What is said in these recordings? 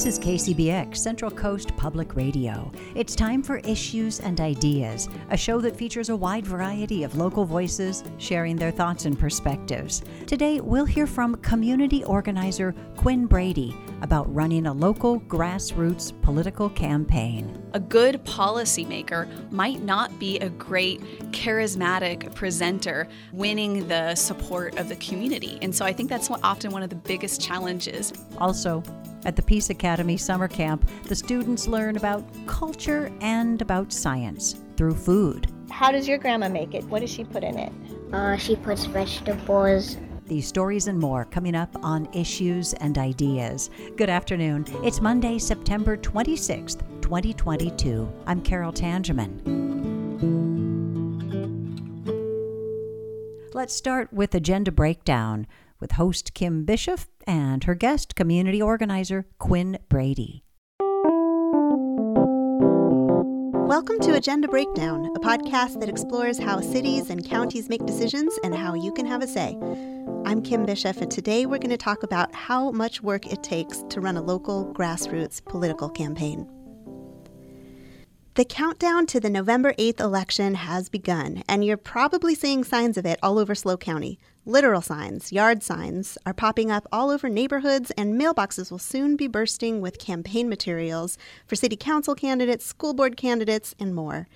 This is KCBX, Central Coast Public Radio. It's time for Issues and Ideas, a show that features a wide variety of local voices sharing their thoughts and perspectives. Today, we'll hear from community organizer Quinn Brady about running a local grassroots political campaign. A good policymaker might not be a great charismatic presenter winning the support of the community. And so I think that's often one of the biggest challenges. Also, at the Peace Academy Summer Camp, the students learn about culture and about science through food. How does your grandma make it? What does she put in it? Uh, she puts vegetables. These stories and more coming up on Issues and Ideas. Good afternoon. It's Monday, September 26th, 2022. I'm Carol Tangeman. Let's start with Agenda Breakdown with host Kim Bishop and her guest, community organizer Quinn Brady. Welcome to Agenda Breakdown, a podcast that explores how cities and counties make decisions and how you can have a say. I'm Kim Bishop, and today we're going to talk about how much work it takes to run a local grassroots political campaign. The countdown to the November 8th election has begun, and you're probably seeing signs of it all over SLO County. Literal signs, yard signs, are popping up all over neighborhoods, and mailboxes will soon be bursting with campaign materials for city council candidates, school board candidates, and more.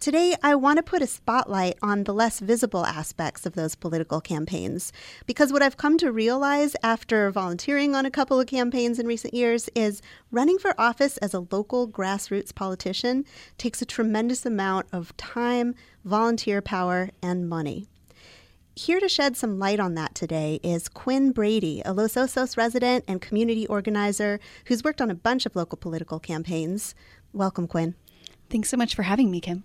Today, I want to put a spotlight on the less visible aspects of those political campaigns. Because what I've come to realize after volunteering on a couple of campaigns in recent years is running for office as a local grassroots politician takes a tremendous amount of time, volunteer power, and money. Here to shed some light on that today is Quinn Brady, a Los Osos resident and community organizer who's worked on a bunch of local political campaigns. Welcome, Quinn. Thanks so much for having me, Kim.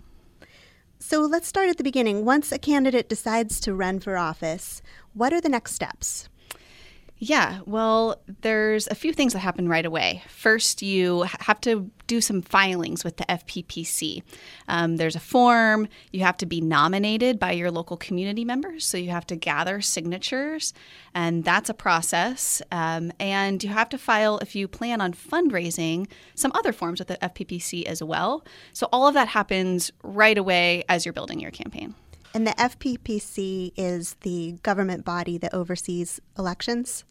So let's start at the beginning. Once a candidate decides to run for office, what are the next steps? Yeah, well, there's a few things that happen right away. First, you have to do some filings with the FPPC. Um, there's a form, you have to be nominated by your local community members, so you have to gather signatures, and that's a process. Um, and you have to file, if you plan on fundraising, some other forms with the FPPC as well. So all of that happens right away as you're building your campaign. And the FPPC is the government body that oversees elections?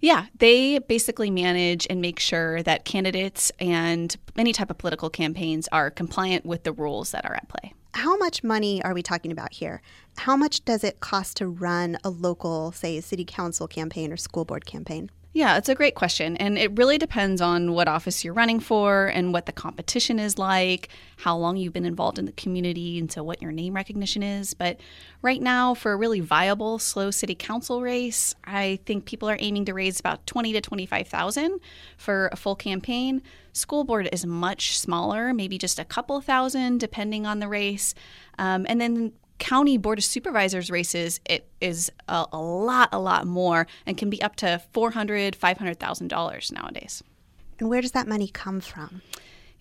Yeah, they basically manage and make sure that candidates and any type of political campaigns are compliant with the rules that are at play. How much money are we talking about here? How much does it cost to run a local, say, city council campaign or school board campaign? Yeah, it's a great question. And it really depends on what office you're running for and what the competition is like, how long you've been involved in the community, and so what your name recognition is. But right now, for a really viable SLO city council race, I think people are aiming to raise about 20 to 25,000 for a full campaign. School board is much smaller, maybe just a couple thousand, depending on the race. Um, and then county board of supervisors races it is a, a lot a lot more and can be up to 400 500000 dollars nowadays and where does that money come from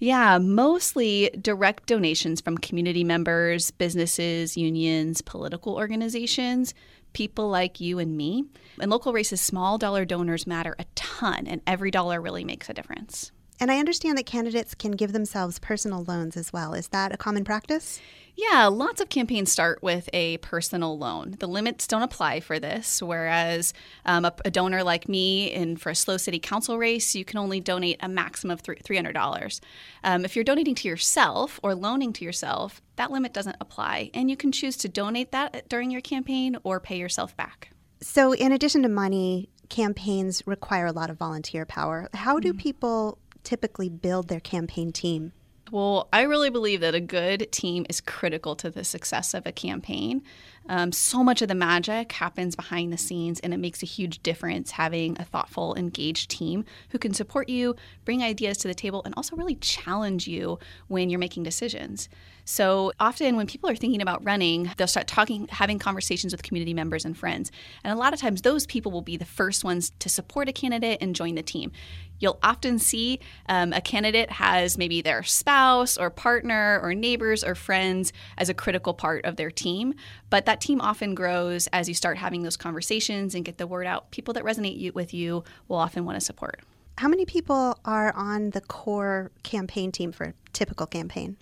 yeah, mostly direct donations from community members, businesses, unions, political organizations, people like you and me. In local races, small dollar donors matter a ton, and every dollar really makes a difference. And I understand that candidates can give themselves personal loans as well. Is that a common practice? Yeah, lots of campaigns start with a personal loan. The limits don't apply for this, whereas um, a, a, donor like me in for a SLO city council race, you can only donate a maximum of $300. Um, if you're donating to yourself or loaning to yourself, that limit doesn't apply, and you can choose to donate that during your campaign or pay yourself back. So, in addition to money, campaigns require a lot of volunteer power. How do mm. people typically build their campaign team? Well, I really believe that a good team is critical to the success of a campaign. Um, so much of the magic happens behind the scenes, and it makes a huge difference having a thoughtful, engaged team who can support you, bring ideas to the table, and also really challenge you when you're making decisions. So often when people are thinking about running, they'll start talking, having conversations with community members and friends. And a lot of times those people will be the first ones to support a candidate and join the team. You'll often see um, a candidate has maybe their spouse or partner or neighbors or friends as a critical part of their team. But that team often grows as you start having those conversations and get the word out. People that resonate with you will often want to support. How many people are on the core campaign team for a typical campaign?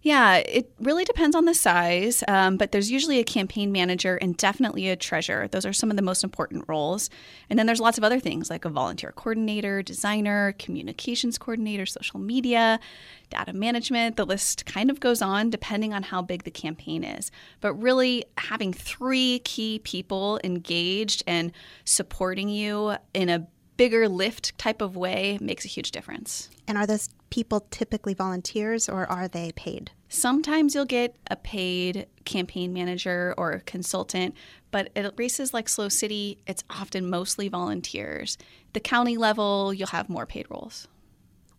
Yeah, it really depends on the size, um, but there's usually a campaign manager and definitely a treasurer. Those are some of the most important roles. And then there's lots of other things like a volunteer coordinator, designer, communications coordinator, social media, data management. The list kind of goes on depending on how big the campaign is. But really, having three key people engaged and supporting you in a bigger lift type of way makes a huge difference. And are those people typically volunteers or are they paid? Sometimes you'll get a paid campaign manager or consultant, but at races like SLO City, it's often mostly volunteers. The county level, you'll have more paid roles.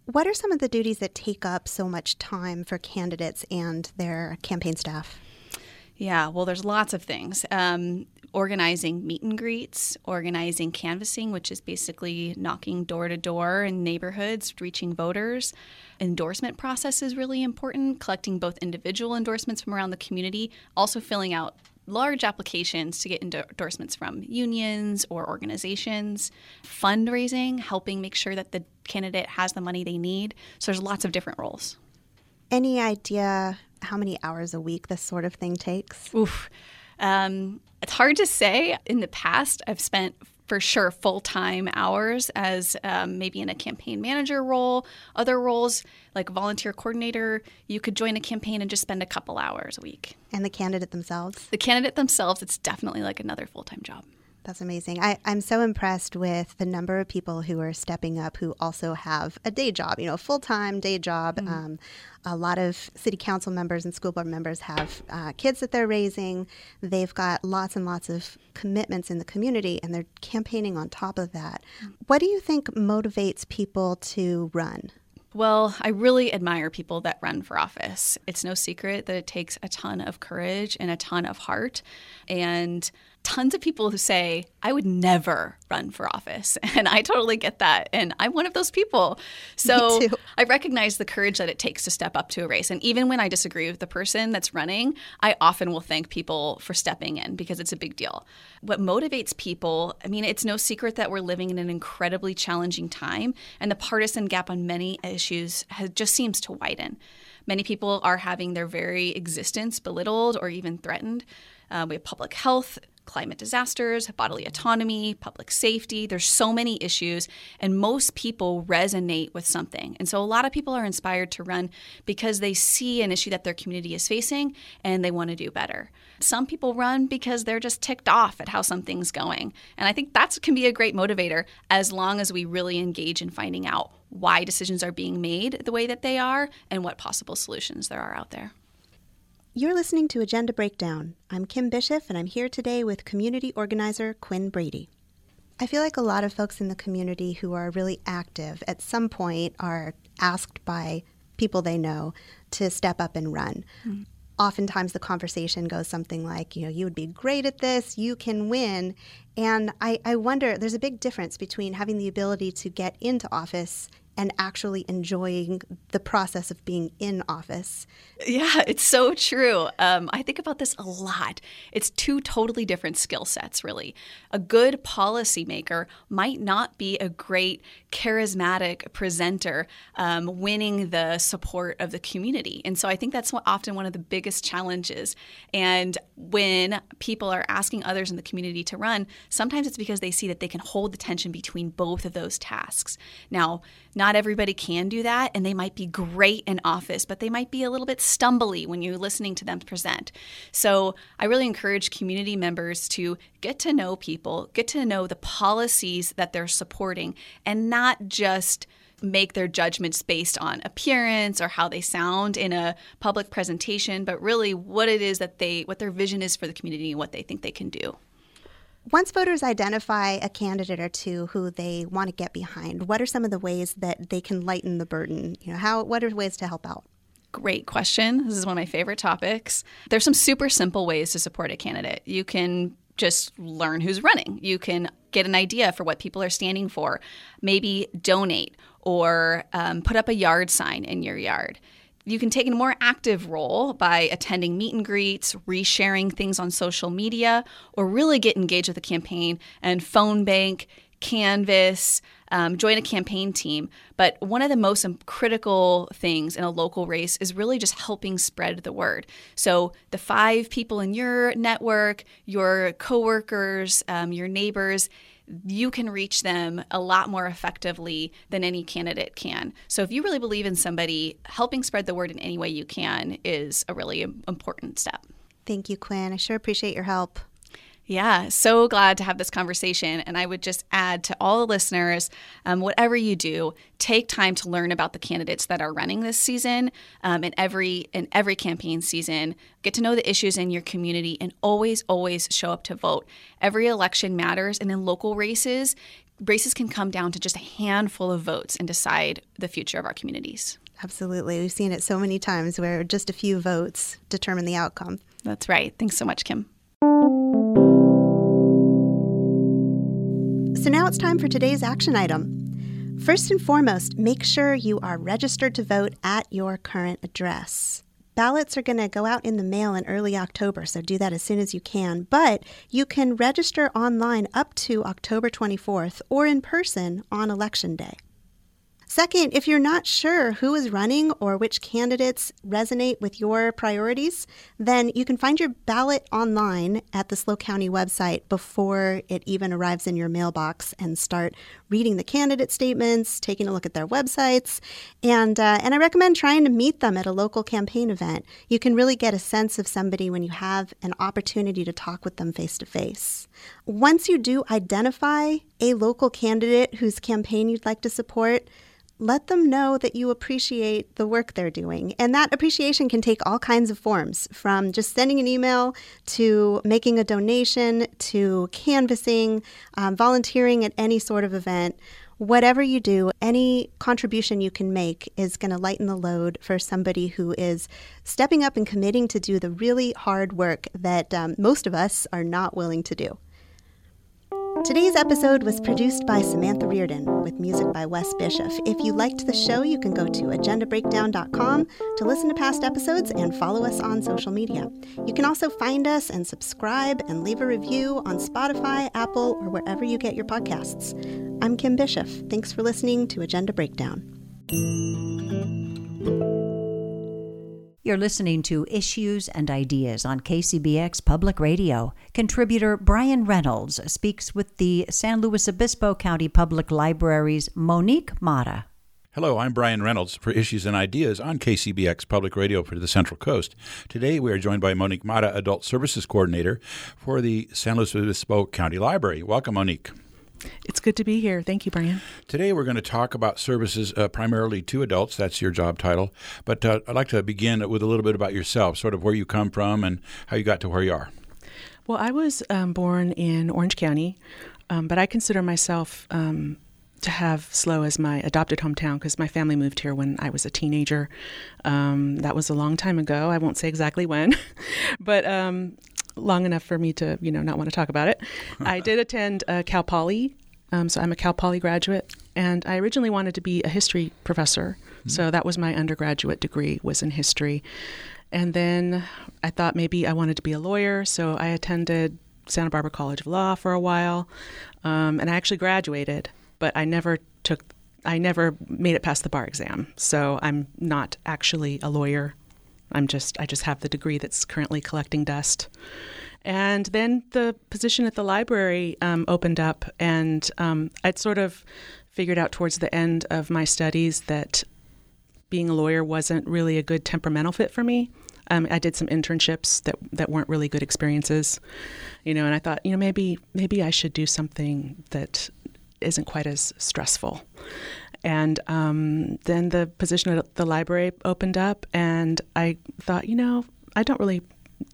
What are some of the duties that take up so much time for candidates and their campaign staff? Yeah, well, there's lots of things. Um, organizing meet and greets, organizing canvassing, which is basically knocking door to door in neighborhoods, reaching voters. Endorsement process is really important, collecting both individual endorsements from around the community, also filling out large applications to get endorsements from unions or organizations, fundraising, helping make sure that the candidate has the money they need. So there's lots of different roles. Any idea how many hours a week this sort of thing takes? Oof. Um, it's hard to say. In the past, I've spent for sure full time hours as um, maybe in a campaign manager role. Other roles, like volunteer coordinator, you could join a campaign and just spend a couple hours a week. And the candidate themselves? The candidate themselves, it's definitely like another full time job. That's amazing. I, I'm so impressed with the number of people who are stepping up who also have a day job, you know, full time day job. Mm-hmm. Um, a lot of city council members and school board members have uh, kids that they're raising. They've got lots and lots of commitments in the community, and they're campaigning on top of that. Mm-hmm. What do you think motivates people to run? Well, I really admire people that run for office. It's no secret that it takes a ton of courage and a ton of heart. And tons of people who say, I would never run for office. And I totally get that. And I'm one of those people. So I recognize the courage that it takes to step up to a race. And even when I disagree with the person that's running, I often will thank people for stepping in because it's a big deal. What motivates people, I mean, it's no secret that we're living in an incredibly challenging time, and the partisan gap on many issues has, just seems to widen. Many people are having their very existence belittled or even threatened. Uh, we have public health climate disasters, bodily autonomy, public safety. There's so many issues, and most people resonate with something. And so a lot of people are inspired to run because they see an issue that their community is facing and they want to do better. Some people run because they're just ticked off at how something's going. And I think that can be a great motivator as long as we really engage in finding out why decisions are being made the way that they are and what possible solutions there are out there. You're listening to Agenda Breakdown. I'm Kim Bishop, and I'm here today with community organizer Quinn Brady. I feel like a lot of folks in the community who are really active at some point are asked by people they know to step up and run. Mm-hmm. Oftentimes, the conversation goes something like, you know, you would be great at this, you can win. And I, I wonder, there's a big difference between having the ability to get into office and actually enjoying the process of being in office. Yeah, it's so true. Um, I think about this a lot. It's two totally different skill sets, really. A good policymaker might not be a great charismatic presenter um, winning the support of the community. And so I think that's often one of the biggest challenges. And when people are asking others in the community to run, sometimes it's because they see that they can hold the tension between both of those tasks. Now, not everybody can do that, and they might be great in office, but they might be a little bit stumbly when you're listening to them present. So I really encourage community members to get to know people, get to know the policies that they're supporting, and not just make their judgments based on appearance or how they sound in a public presentation, but really what it is that they, what their vision is for the community and what they think they can do. Once voters identify a candidate or two who they want to get behind, what are some of the ways that they can lighten the burden? You know, how what are ways to help out? Great question. This is one of my favorite topics. There's some super simple ways to support a candidate. You can just learn who's running. You can get an idea for what people are standing for. Maybe donate or um, put up a yard sign in your yard. You can take a more active role by attending meet and greets, resharing things on social media, or really get engaged with the campaign and phone bank, canvass, um, join a campaign team. But one of the most critical things in a local race is really just helping spread the word. So the five people in your network, your coworkers, um, your neighbors, you can reach them a lot more effectively than any candidate can. So if you really believe in somebody, helping spread the word in any way you can is a really important step. Thank you, Quinn. I sure appreciate your help. Yeah, so glad to have this conversation. And I would just add to all the listeners um, whatever you do, take time to learn about the candidates that are running this season um, in, every, in every campaign season. Get to know the issues in your community and always, always show up to vote. Every election matters. And in local races, races can come down to just a handful of votes and decide the future of our communities. Absolutely. We've seen it so many times where just a few votes determine the outcome. That's right. Thanks so much, Kim. So now it's time for today's action item. First and foremost, make sure you are registered to vote at your current address. Ballots are going to go out in the mail in early October, so do that as soon as you can. But you can register online up to October 24th or in person on Election Day. Second, if you're not sure who is running or which candidates resonate with your priorities, then you can find your ballot online at the SLO County website before it even arrives in your mailbox and start reading the candidate statements, taking a look at their websites, and uh, and I recommend trying to meet them at a local campaign event. You can really get a sense of somebody when you have an opportunity to talk with them face to face. Once you do identify a local candidate whose campaign you'd like to support, let them know that you appreciate the work they're doing. And that appreciation can take all kinds of forms from just sending an email to making a donation to canvassing, um, volunteering at any sort of event. Whatever you do, any contribution you can make is going to lighten the load for somebody who is stepping up and committing to do the really hard work that um, most of us are not willing to do. Today's episode was produced by Samantha Reardon with music by Wes Bishop. If you liked the show, you can go to agendabreakdown.com to listen to past episodes and follow us on social media. You can also find us and subscribe and leave a review on Spotify, Apple, or wherever you get your podcasts. I'm Kim Bishop. Thanks for listening to Agenda Breakdown. You're listening to Issues and Ideas on KCBX Public Radio. Contributor Brian Reynolds speaks with the San Luis Obispo County Public Library's Monique Mata. Hello, I'm Brian Reynolds for Issues and Ideas on KCBX Public Radio for the Central Coast. Today we are joined by Monique Mata, Adult Services Coordinator for the San Luis Obispo County Library. Welcome, Monique. It's good to be here. Thank you, Brian. Today we're going to talk about services uh, primarily to adults. That's your job title. But uh, I'd like to begin with a little bit about yourself, sort of where you come from and how you got to where you are. Well, I was um, born in Orange County, um, but I consider myself um, to have SLO as my adopted hometown because my family moved here when I was a teenager. Um, that was a long time ago. I won't say exactly when, but um, long enough for me to, you know, not want to talk about it. I did attend uh, Cal Poly, um, so I'm a Cal Poly graduate, and I originally wanted to be a history professor. Mm-hmm. So that was my undergraduate degree was in history. And then I thought maybe I wanted to be a lawyer, so I attended Santa Barbara College of Law for a while, um, and I actually graduated, but I never took. I never made it past the bar exam, so I'm not actually a lawyer I'm just I just have the degree that's currently collecting dust. And then the position at the library um, opened up, and um, I'd sort of figured out towards the end of my studies that being a lawyer wasn't really a good temperamental fit for me. Um, I did some internships that that weren't really good experiences, you know, and I thought, you know, maybe maybe I should do something that isn't quite as stressful. And um, then the position at the library opened up, and I thought, you know, I don't really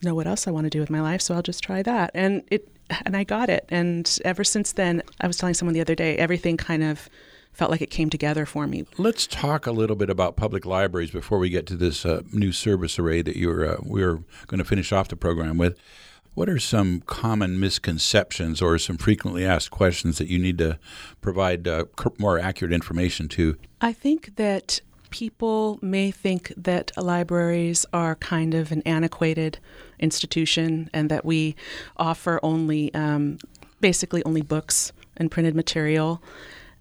know what else I want to do with my life, so I'll just try that. And it, and I got it. And ever since then, I was telling someone the other day, everything kind of felt like it came together for me. Let's talk a little bit about public libraries before we get to this uh, new service array that you're uh, we're going to finish off the program with. What are some common misconceptions or some frequently asked questions that you need to provide uh, more accurate information to? I think that people may think that libraries are kind of an antiquated institution and that we offer only um, basically only books and printed material.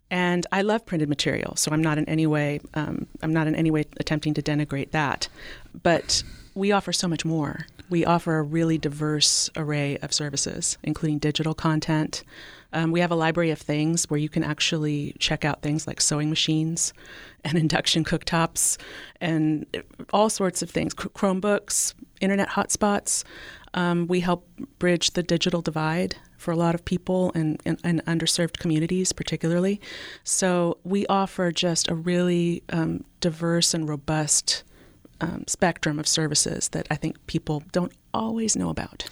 And I love printed material, so I'm not in any way um, I'm not in any way attempting to denigrate that. But we offer so much more. We offer a really diverse array of services, including digital content. Um, we have a library of things where you can actually check out things like sewing machines and induction cooktops and all sorts of things, Chromebooks, internet hotspots. Um, we help bridge the digital divide for a lot of people and, and, and, underserved communities, particularly. So we offer just a really um, diverse and robust um, spectrum of services that I think people don't always know about.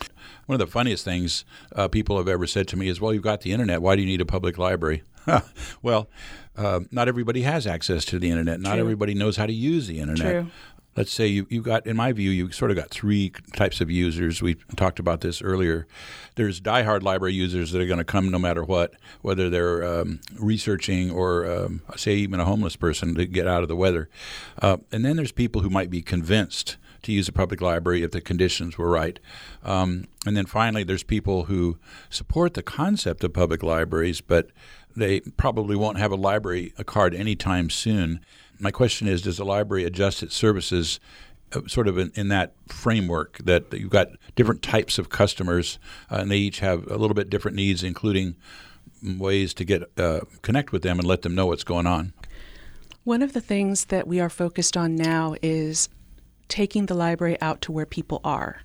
One of the funniest things uh, people have ever said to me is, "Well, you've got the internet. Why do you need a public library?" well, uh, not everybody has access to the internet. Not True. everybody knows how to use the internet. True let's say you, you got, in my view, you sort of got three types of users. We talked about this earlier. There's diehard library users that are going to come no matter what, whether they're um, researching or, um, say, even a homeless person to get out of the weather. Uh, and then there's people who might be convinced to use a public library if the conditions were right. Um, and then finally, there's people who support the concept of public libraries, but they probably won't have a library a card anytime soon my question is Does the library adjust its services uh, sort of in, in, that framework that, that, you've got different types of customers uh, and they each have a little bit different needs, including ways to get uh, connect with them and let them know what's going on? One of the things that we are focused on now is taking the library out to where people are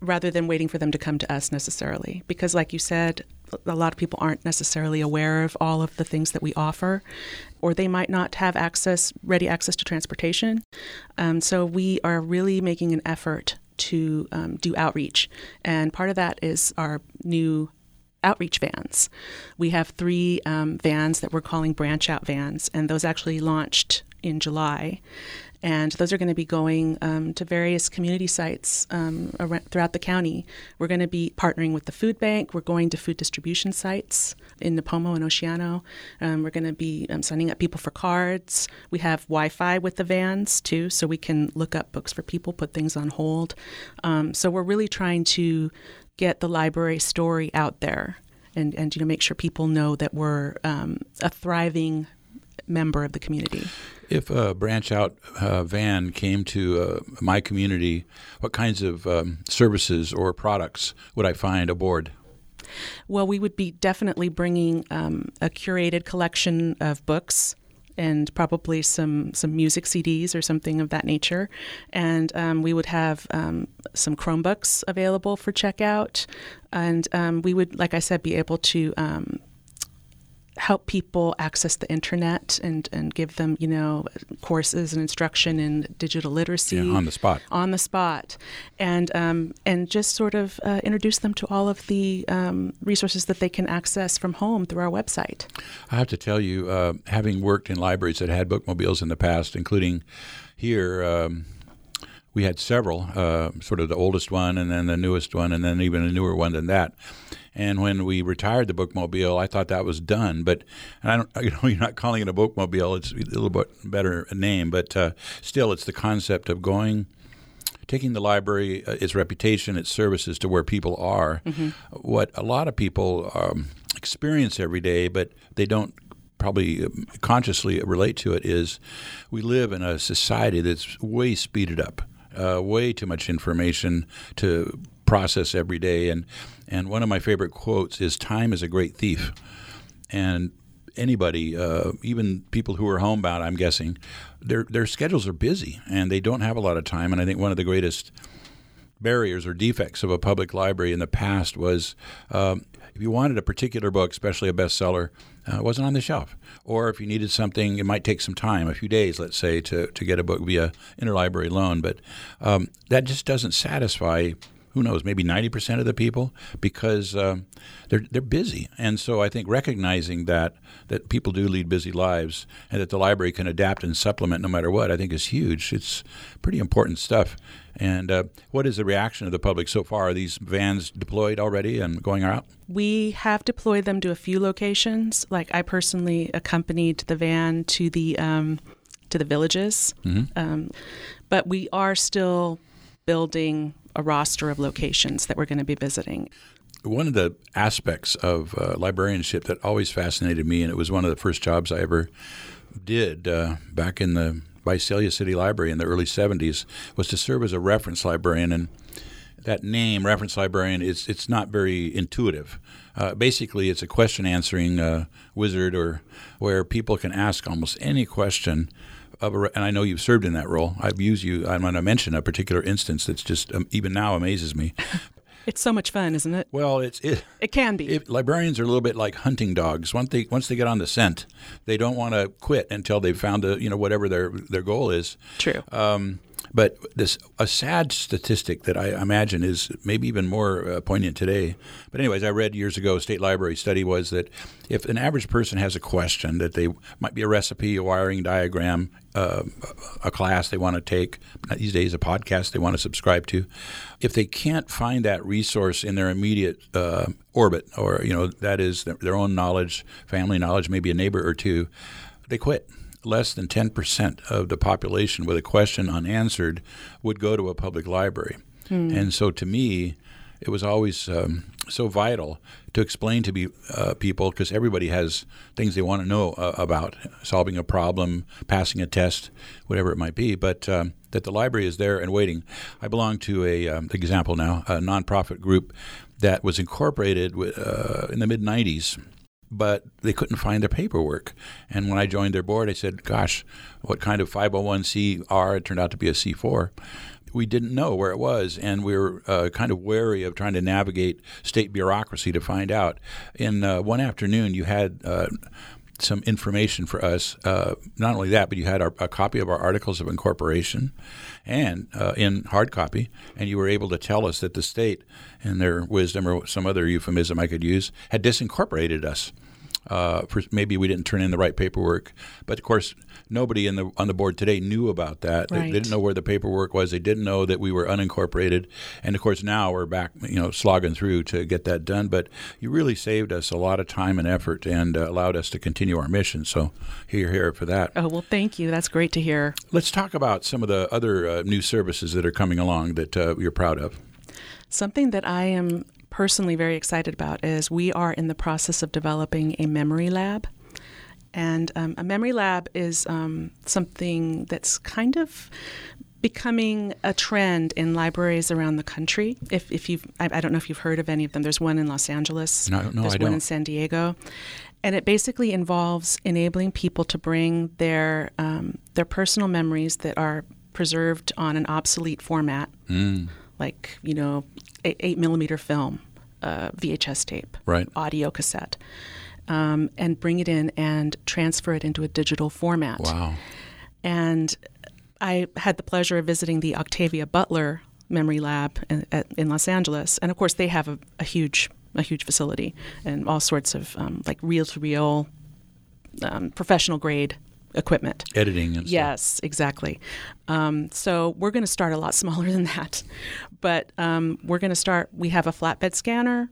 rather than waiting for them to come to us necessarily. Because, like you said, a lot of people aren't necessarily aware of all of the things that we offer, or they might not have access, ready access to transportation. Um, so we are really making an effort to um, do outreach, and part of that is our new outreach vans. We have three um, vans that we're calling branch out vans, and those actually launched in July and those are going to be going um, to various community sites um, around, throughout the county. We're going to be partnering with the food bank. We're going to food distribution sites in Nipomo and Oceano. Um, we're going to be um, signing up people for cards. We have Wi-Fi with the vans too, so we can look up books for people, put things on hold. Um, so we're really trying to get the library story out there. And, and you know make sure people know that we're um, a thriving member of the community. If a branch out uh, van came to uh, my community, what kinds of um, services or products would I find aboard? Well, we would be definitely bringing um, a curated collection of books and probably some some music CDs or something of that nature. And um, we would have um, some Chromebooks available for checkout, and um, we would, like I said, be able to um, help people access the internet and, and give them, you know, courses and instruction in digital literacy yeah, on the spot. On the spot, and um, and just sort of uh, introduce them to all of the um, resources that they can access from home through our website. I have to tell you, uh, having worked in libraries that had bookmobiles in the past, including here. Um, we had several, uh, sort of the oldest one, and then the newest one, and then even a newer one than that. And when we retired the bookmobile, I thought that was done. But I don't, you know, you're not calling it a bookmobile; it's a little bit better name. But uh, still, it's the concept of going taking the library, uh, its reputation, its services to where people are. Mm-hmm. What a lot of people um, experience every day, but they don't probably um, consciously relate to it, is we live in a society that's way speeded up. Uh, way too much information to process every day. And and one of my favorite quotes is, "Time is a great thief." And anybody, uh, even people who are homebound, I'm guessing, their their schedules are busy and they don't have a lot of time. And I think one of the greatest barriers or defects of a public library in the past was um, if you wanted a particular book, especially a bestseller, uh, wasn't on the shelf. Or if you needed something, it might take some time, a few days, let's say, to, to get a book via interlibrary loan. But um, that just doesn't satisfy who knows, maybe 90% of the people because um, they're, they're busy. And so I think recognizing that, that people do lead busy lives and that the library can adapt and supplement no matter what, I think is huge. It's pretty important stuff. And uh, what is the reaction of the public so far? Are these vans deployed already and going out? We have deployed them to a few locations. Like I personally accompanied the van to the um, to the villages, mm-hmm. um, but we are still building a roster of locations that we're going to be visiting. one of the aspects of uh, librarianship that always fascinated me, and it was one of the first jobs I ever did uh, back in the Visalia City Library in the early 70s, was to serve as a reference librarian. And that name, reference librarian, is it's not very intuitive. Uh, basically, it's a question answering uh, wizard, or where people can ask almost any question. Of a, and I know you've served in that role. I've used you. I'm going to mention a particular instance that's just um, even now amazes me. It's so much fun, isn't it? Well, it's it. It can be. It, librarians are a little bit like hunting dogs. Once they once they get on the scent, they don't want to quit until they've found the you know whatever their their goal is. True. Um, but this a sad statistic that I imagine is maybe even more uh, poignant today. But anyways, I read years ago a state library study was that if an average person has a question that they might be a recipe, a wiring diagram, uh, a class they want to take, these days a podcast they want to subscribe to, if they can't find that resource in their immediate uh, orbit, or you know that is their own knowledge, family knowledge, maybe a neighbor or two, they quit less than 10% of the population with a question unanswered would go to a public library. Hmm. And so to me, it was always um, so vital to explain to be, uh, people because everybody has things they want to know uh, about solving a problem, passing a test, whatever it might be. But um, that the library is there and waiting. I belong to a um, example now, a nonprofit group that was incorporated uh, in the mid '90s but they couldn't find their paperwork. And when I joined their board, I said, Gosh, what kind of 501c are? It turned out to be a C4. We didn't know where it was, and we were uh, kind of wary of trying to navigate state bureaucracy to find out. In uh, one afternoon, you had uh, some information for us. Uh, not only that, but you had our, a copy of our articles of incorporation, and uh, in hard copy, and you were able to tell us that the state, in their wisdom or some other euphemism I could use, had disincorporated us. Uh, for maybe we didn't turn in the right paperwork, but of course nobody in the on the board today knew about that. Right. They didn't know where the paperwork was. They didn't know that we were unincorporated, and of course now we're back, you know, slogging through to get that done. But you really saved us a lot of time and effort, and uh, allowed us to continue our mission. So hear, hear for that. Oh well, thank you. That's great to hear. Let's talk about some of the other uh, new services that are coming along that uh, you're proud of. Something that I am personally very excited about is we are in the process of developing a memory lab. And um, a memory lab is um, something that's kind of becoming a trend in libraries around the country. If, if you've, I, I, don't know if you've heard of any of them. There's one in Los Angeles. No, no, There's I one don't. in San Diego, and it basically involves enabling people to bring their um, their personal memories that are preserved on an obsolete format, mm. like you know, eight, eight millimeter film, uh, VHS tape, right. audio cassette, um, and bring it in and transfer it into a digital format. Wow. And I had the pleasure of visiting the Octavia Butler Memory Lab in, at, in Los Angeles, and of course they have a, a huge a huge facility and all sorts of um, like reel to reel professional grade equipment. Editing and yes, stuff. exactly. Um, so we're going to start a lot smaller than that, but um, we're going to start. We have a flatbed scanner,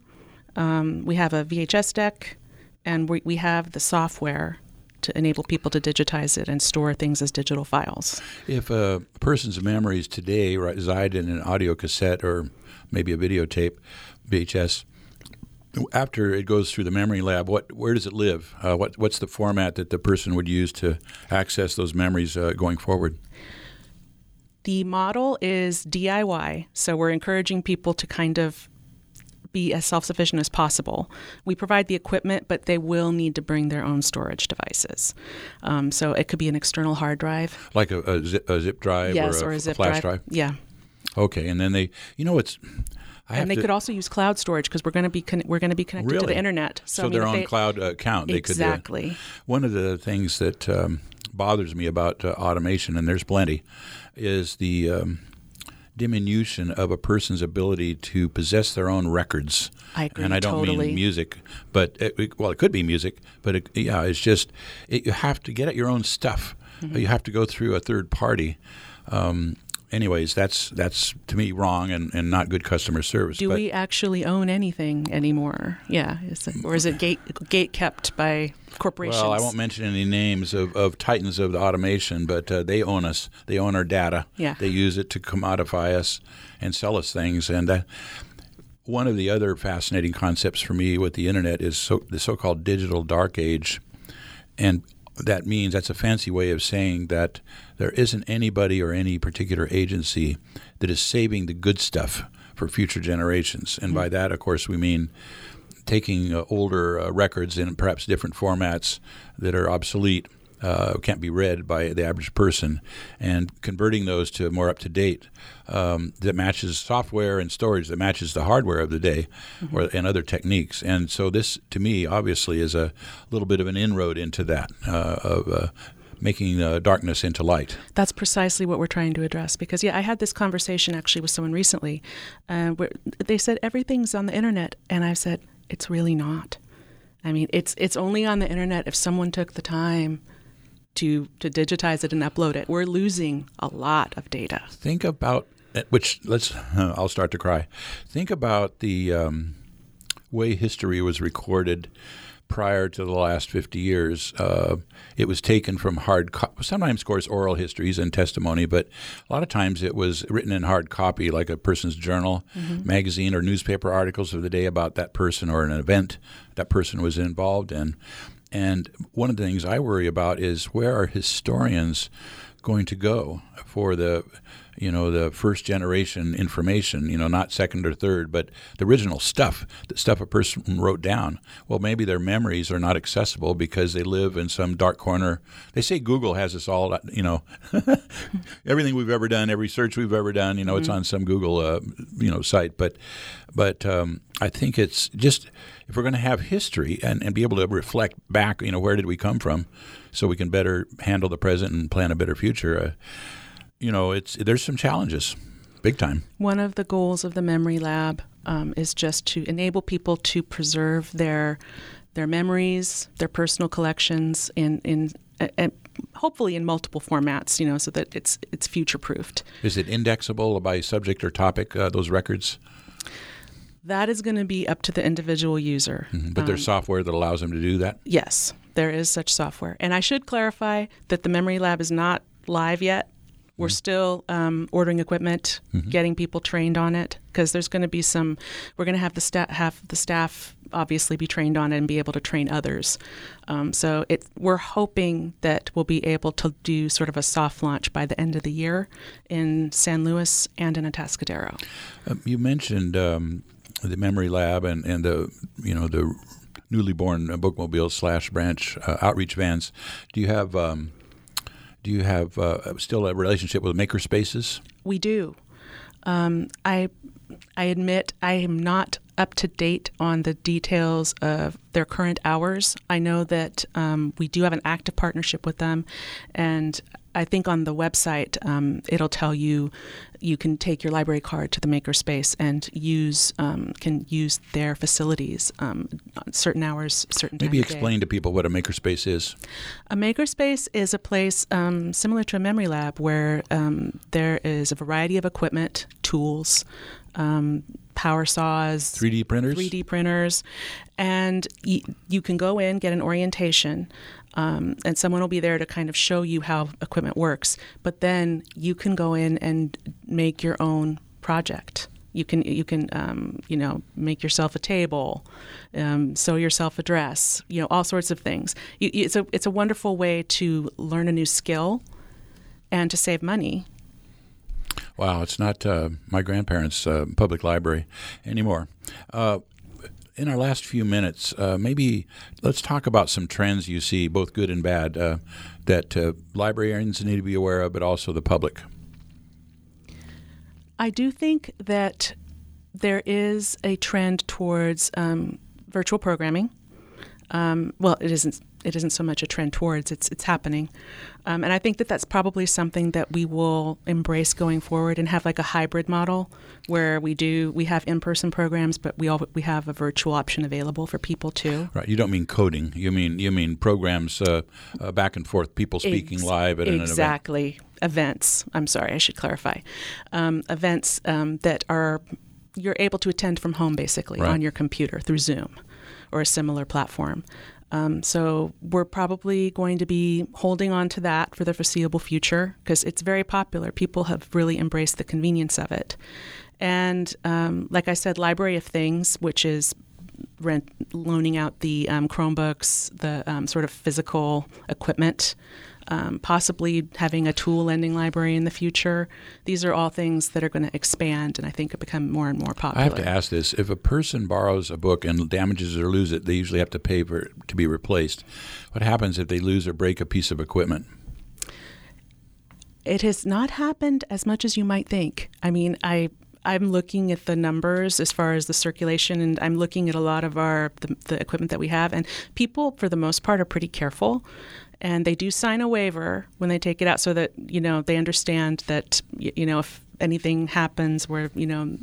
um, we have a VHS deck, and we, we have the software to enable people to digitize it and store things as digital files. If a person's memories today reside in an audio cassette or maybe a videotape, VHS, after it goes through the memory lab, what where does it live? Uh, what what's the format that the person would use to access those memories uh, going forward? The model is DIY, so we're encouraging people to kind of be as self sufficient as possible. We provide the equipment, but they will need to bring their own storage devices. Um, so it could be an external hard drive, like a, a, zip, a zip, drive yes, or a, a, zip flash drive. drive. Yeah. Okay, and then they, you know, it's. I and they to, could also use cloud storage because we're going to be con- we're going to be connected really? to the internet. So, so I mean, their own they, cloud account, they exactly. could. Exactly. One of the things that um, bothers me about uh, automation, and there's plenty, is the um, diminution of a person's ability to possess their own records. I agree. And I don't totally. mean music, but it, well, it could be music, but it, yeah, it's just it, you have to get at your own stuff. Mm-hmm. You have to go through a third party. Um, anyways, that's that's to me wrong and, and not good customer service. Do but we actually own anything anymore? Yeah, is it, or is it gate gate kept by corporations? Well, I won't mention any names of, of titans of the automation, but uh, they own us. They own our data. Yeah. They use it to commodify us and sell us things. And uh, one of the other fascinating concepts for me with the internet is so, the so-called digital dark age, and that means that's a fancy way of saying that there isn't anybody or any particular agency that is saving the good stuff for future generations. And mm-hmm. by that, of course, we mean taking uh, older uh, records in perhaps different formats that are obsolete uh, can't be read by the average person, and converting those to more up to date um, that matches software and storage that matches the hardware of the day, mm-hmm. or, and other techniques. And so this, to me, obviously, is a little bit of an inroad into that uh, of uh, making uh, darkness into light. That's precisely what we're trying to address. Because yeah, I had this conversation actually with someone recently, uh, where they said everything's on the internet, and I said it's really not. I mean, it's it's only on the internet if someone took the time to to digitize it and upload it. We're losing a lot of data. Think about eh, which let's uh, I'll start to cry. Think about the um, way history was recorded prior to the last 50 years. Uh, it was taken from hard, co- sometimes, of course, oral histories and testimony, but a lot of times it was written in hard copy, like a person's journal, mm-hmm. magazine, or newspaper articles of the day about that person or an event that person was involved in. And one of the things I worry about is where are historians going to go for the you know the first generation information you know not second or third but the original stuff the stuff a person wrote down well maybe their memories are not accessible because they live in some dark corner they say google has us all you know everything we've ever done every search we've ever done you know mm-hmm. it's on some google uh, you know site but but um, i think it's just if we're going to have history and, and be able to reflect back, you know, where did we come from, so we can better handle the present and plan a better future. Uh, you know, it's there's some challenges, big time. One of the goals of the Memory Lab um, is just to enable people to preserve their their memories, their personal collections in in. Uh, hopefully in multiple formats, you know, so that it's it's future proofed. Is it indexable by subject or topic? Uh, those records. That is going to be up to the individual user. Mm-hmm. But um, there's software that allows them to do that? Yes, there is such software. And I should clarify that the Memory Lab is not live yet. We're mm-hmm. still um, ordering equipment, mm-hmm. getting people trained on it because there's going to be some. We're going to have the staff have the staff obviously be trained on it and be able to train others. Um, so it, we're hoping that we'll be able to do sort of a soft launch by the end of the year in San Luis and in Atascadero. Uh, you mentioned um, the memory lab and, and the you know the newly born bookmobile slash branch uh, outreach vans. Do you have um, do you have uh, still a relationship with makerspaces? We do. Um, I I admit I am not up to date on the details of their current hours. I know that um, we do have an active partnership with them, and I think on the website um, it'll tell you you can take your library card to the makerspace and use um, can use their facilities um, certain hours, certain Maybe explain to people what a makerspace is. A makerspace is a place um, similar to a memory lab where um, there is a variety of equipment, tools. Um, power saws, 3D printers, 3D printers, and y- you can go in, get an orientation, um, and someone will be there to kind of show you how equipment works. But then you can go in and make your own project. You can you can um, you know make yourself a table, um, sew yourself a dress, you know all sorts of things. You, it's a it's a wonderful way to learn a new skill, and to save money. Wow, it's not uh, my grandparents' uh, public library anymore. Uh, in our last few minutes, uh, maybe let's talk about some trends you see, both good and bad, uh, that uh, librarians need to be aware of, but also the public. I do think that there is a trend towards um, virtual programming. Um, well, it isn't it isn't so much a trend towards it's it's happening. Um, and i think that that's probably something that we will embrace going forward and have like a hybrid model where we do we have in-person programs but we all we have a virtual option available for people too. Right. You don't mean coding. You mean you mean programs uh, uh, back and forth people speaking Ex- live at exactly. an event. exactly. Events. I'm sorry i should clarify. Um, events um, that are you're able to attend from home basically right. on your computer through zoom or a similar platform um, so we're probably going to be holding on to that for the foreseeable future because it's very popular. People have really embraced the convenience of it. And um, like I said, Library of Things, which is rent loaning out the um, Chromebooks, the um, sort of physical equipment, um, possibly having a tool lending library in the future. These are all things that are going to expand and I think become more and more popular. I have to ask this: If a person borrows a book and damages or loses it, they usually have to pay for it to be replaced. What happens if they lose or break a piece of equipment? It has not happened as much as you might think. I mean, I I'm looking at the numbers as far as the circulation, and I'm looking at a lot of our the, the, equipment that we have, and people for the most part are pretty careful, and they do sign a waiver when they take it out, so that you know they understand that you know if anything happens where you know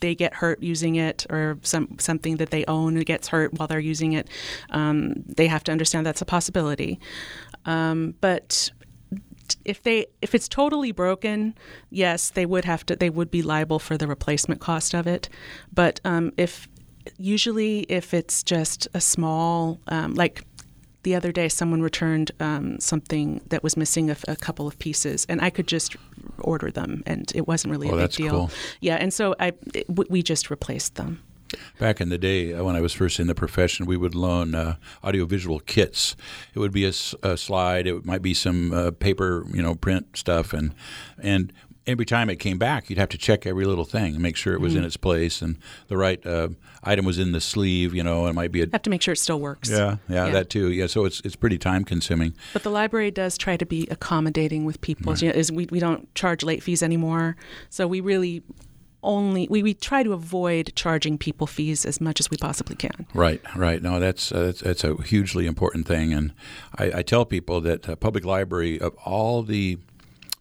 they get hurt using it or some something that they own gets hurt while they're using it, um, they have to understand that's a possibility. Um, but if they if it's totally broken, yes, they would have to they would be liable for the replacement cost of it. But um, if usually if it's just a small um, like the other day someone returned um, something that was missing a, a, couple of pieces and i could just order them and it wasn't really oh, a big deal cool. yeah and so i it, we just replaced them Back in the day, uh, when I was first in the profession, we would loan uh, audiovisual kits. It would be a, a, slide. It might be some uh, paper, you know, print stuff, and and every time it came back, you'd have to check every little thing and make sure it was mm-hmm. in its place and the right uh, item was in the sleeve. You know, it might be. A, have to make sure it still works. Yeah, yeah, yeah, that too. Yeah, so it's it's pretty time consuming. But the library does try to be accommodating with people. Right. You know, is we we don't charge late fees anymore, so we really only we, we try to avoid charging people fees as much as we possibly can. Right, right. No, that's uh, that's, that's, a hugely important thing, and I, I tell people that a public library of all the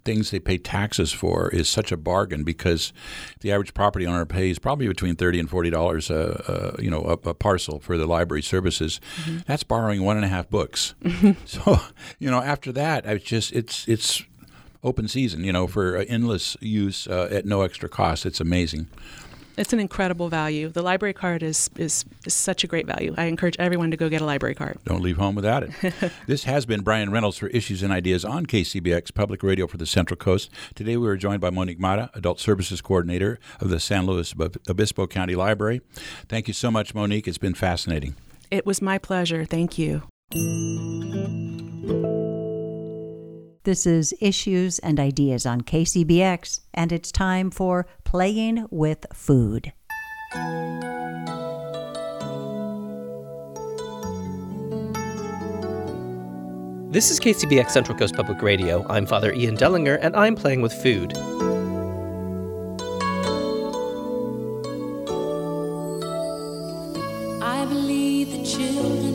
things they pay taxes for is such a bargain because the average property owner pays probably between thirty and forty dollars, a, a, you know, a, a, parcel for the library services. Mm-hmm. That's borrowing one and a half books. so, you know, after that, it's just it's it's open season, you know, for uh, endless use uh, at no extra cost. It's amazing. It's an incredible value. The library card is, is, is such a great value. I encourage everyone to go get a library card. Don't leave home without it. this has been Brian Reynolds for Issues and Ideas on KCBX Public Radio for the Central Coast. Today we are joined by Monique Mata, Adult Services Coordinator of the San Luis Obispo County Library. Thank you so much, Monique. It's been fascinating. It was my pleasure. Thank you. This is Issues and Ideas on KCBX, and it's time for Playing with Food. This is KCBX Central Coast Public Radio. I'm Father Ian Dellinger, and I'm playing with food. I believe the children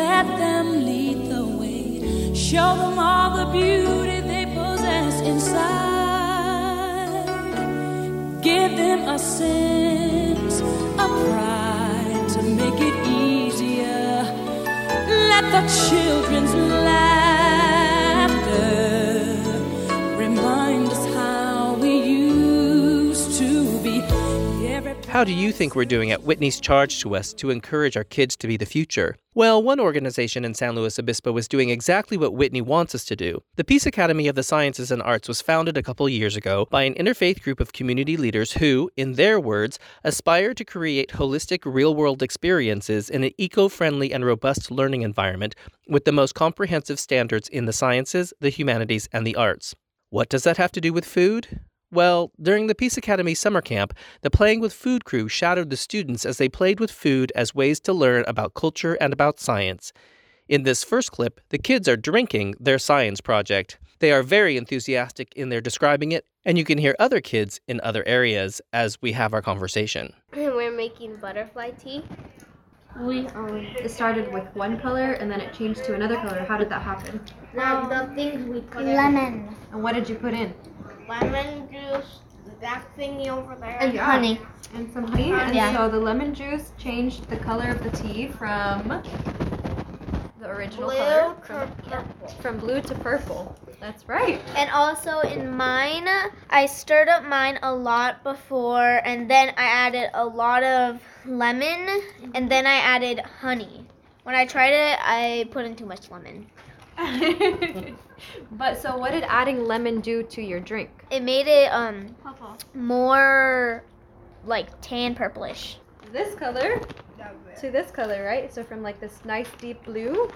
let them lead the way. Show them all the beauty they possess inside. Give them a sense of pride to make it easier. Let the children's laughter How do you think we're doing at Whitney's charge to us to encourage our kids to be the future? Well, one organization in San Luis Obispo is doing exactly what Whitney wants us to do. The Peace Academy of the Sciences and Arts was founded a couple years ago by an interfaith group of community leaders who, in their words, aspire to create holistic real world experiences in an eco friendly and robust learning environment with the most comprehensive standards in the sciences, the humanities, and the arts. What does that have to do with food? Well, during the Peace Academy summer camp, the Playing with Food crew shadowed the students as they played with food as ways to learn about culture and about science. In this first clip, the kids are drinking their science project. They are very enthusiastic in their describing it, and you can hear other kids in other areas as we have our conversation. We're making butterfly tea. We um, it started with one color and then it changed to another color. How did that happen? Now the things we put lemon. In. And what did you put in? Lemon juice, that thingy over there, and yeah. honey. And some honey. And yeah. so the lemon juice changed the color of the tea from the original blue color from, purple. from blue to purple. That's right. And also in mine, I stirred up mine a lot before, and then I added a lot of lemon, and then I added honey. When I tried it, I put in too much lemon. but so, what did adding lemon do to your drink? It made it um more like tan purplish. This color to this color, right? So from like this nice deep blue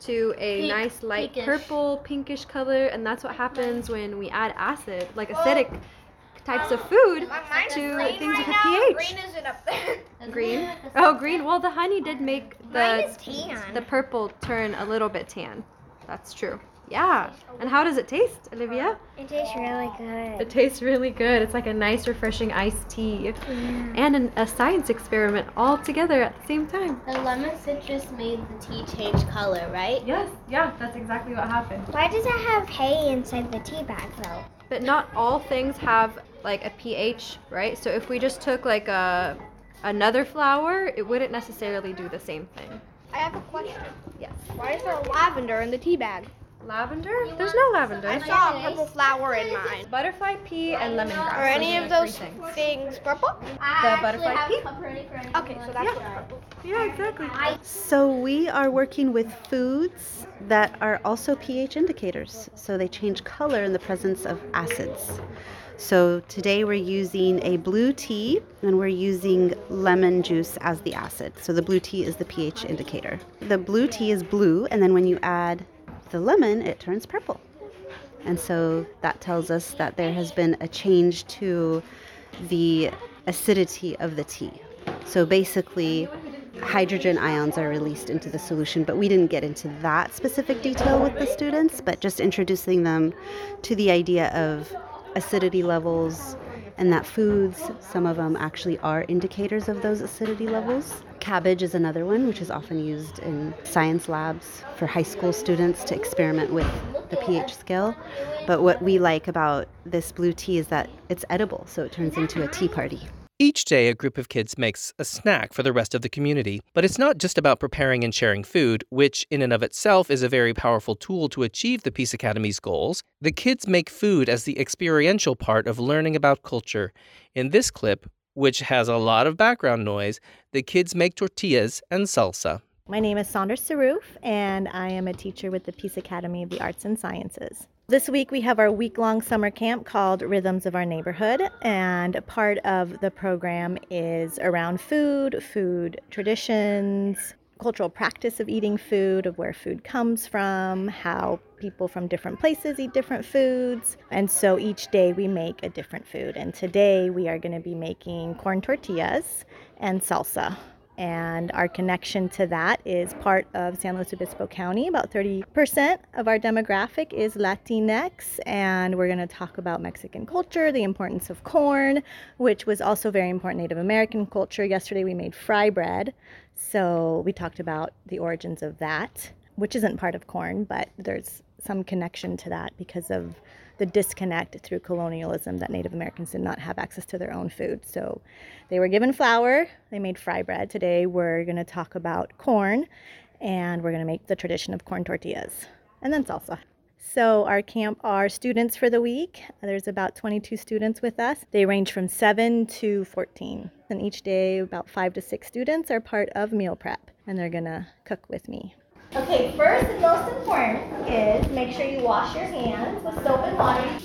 to a Pink- nice light pinkish. purple, pinkish color, and that's what happens when we add acid, like acidic types of food, to things with a pH. isn't up there. Green. Oh, green. Well, the honey did make the the purple turn a little bit tan. That's true. Yeah. And how does it taste, Olivia? It tastes really good. It tastes really good. It's like a nice, refreshing iced tea, and an, a science experiment all together at the same time. The lemon citrus made the tea change color, right? Yes. Yeah. That's exactly what happened. Why does it have hay inside the tea bag though? But not all things have like a pH, right? So if we just took like a another flower, it wouldn't necessarily do the same thing. I have a question. Yes. Why is there lavender in the tea bag? Lavender? There's no lavender. I saw a purple flower in mine. Butterfly pea and lemongrass. Are any of those things. things purple? The butterfly pea? Okay, so that's what's purple. Yeah, exactly. So we are working with foods that are also pH indicators. So they change color in the presence of acids. So today we're using a blue tea and we're using lemon juice as the acid. So the blue tea is the pH indicator. The blue tea is blue and then when you add the lemon, it turns purple. And so that tells us that there has been a change to the acidity of the tea. So basically, hydrogen ions are released into the solution, but we didn't get into that specific detail with the students, but just introducing them to the idea of acidity levels and that foods, some of them actually are indicators of those acidity levels. Cabbage is another one, which is often used in science labs for high school students to experiment with the pH scale. But what we like about this blue tea is that it's edible, so it turns into a tea party. Each day, a group of kids makes a snack for the rest of the community. But it's not just about preparing and sharing food, which in and of itself is a very powerful tool to achieve the Peace Academy's goals. The kids make food as the experiential part of learning about culture. In this clip, which has a lot of background noise, the kids make tortillas and salsa. My name is Sandra Saroof, and I am a teacher with the Peace Academy of the Arts and Sciences. This week we have our week long summer camp called Rhythms of Our Neighborhood, and part of the program is around food, food traditions, cultural practice of eating food, of where food comes from, how people from different places eat different foods. And so each day we make a different food. And today we are going to be making corn tortillas and salsa. And our connection to that is part of San Luis Obispo County. About 30% of our demographic is Latinx, and we're going to talk about Mexican culture, the importance of corn, which was also very important Native American culture. Yesterday we made fry bread, so we talked about the origins of that, which isn't part of corn, but there's some connection to that because of the disconnect through colonialism that Native Americans did not have access to their own food. So they were given flour, they made fry bread. Today we're going to talk about corn and we're going to make the tradition of corn tortillas and then salsa. So our camp are students for the week. There's about 22 students with us. They range from 7 to 14. And each day about 5 to 6 students are part of meal prep and they're to cook with me. Okay, first and most important is make sure you wash your hands with soap and water.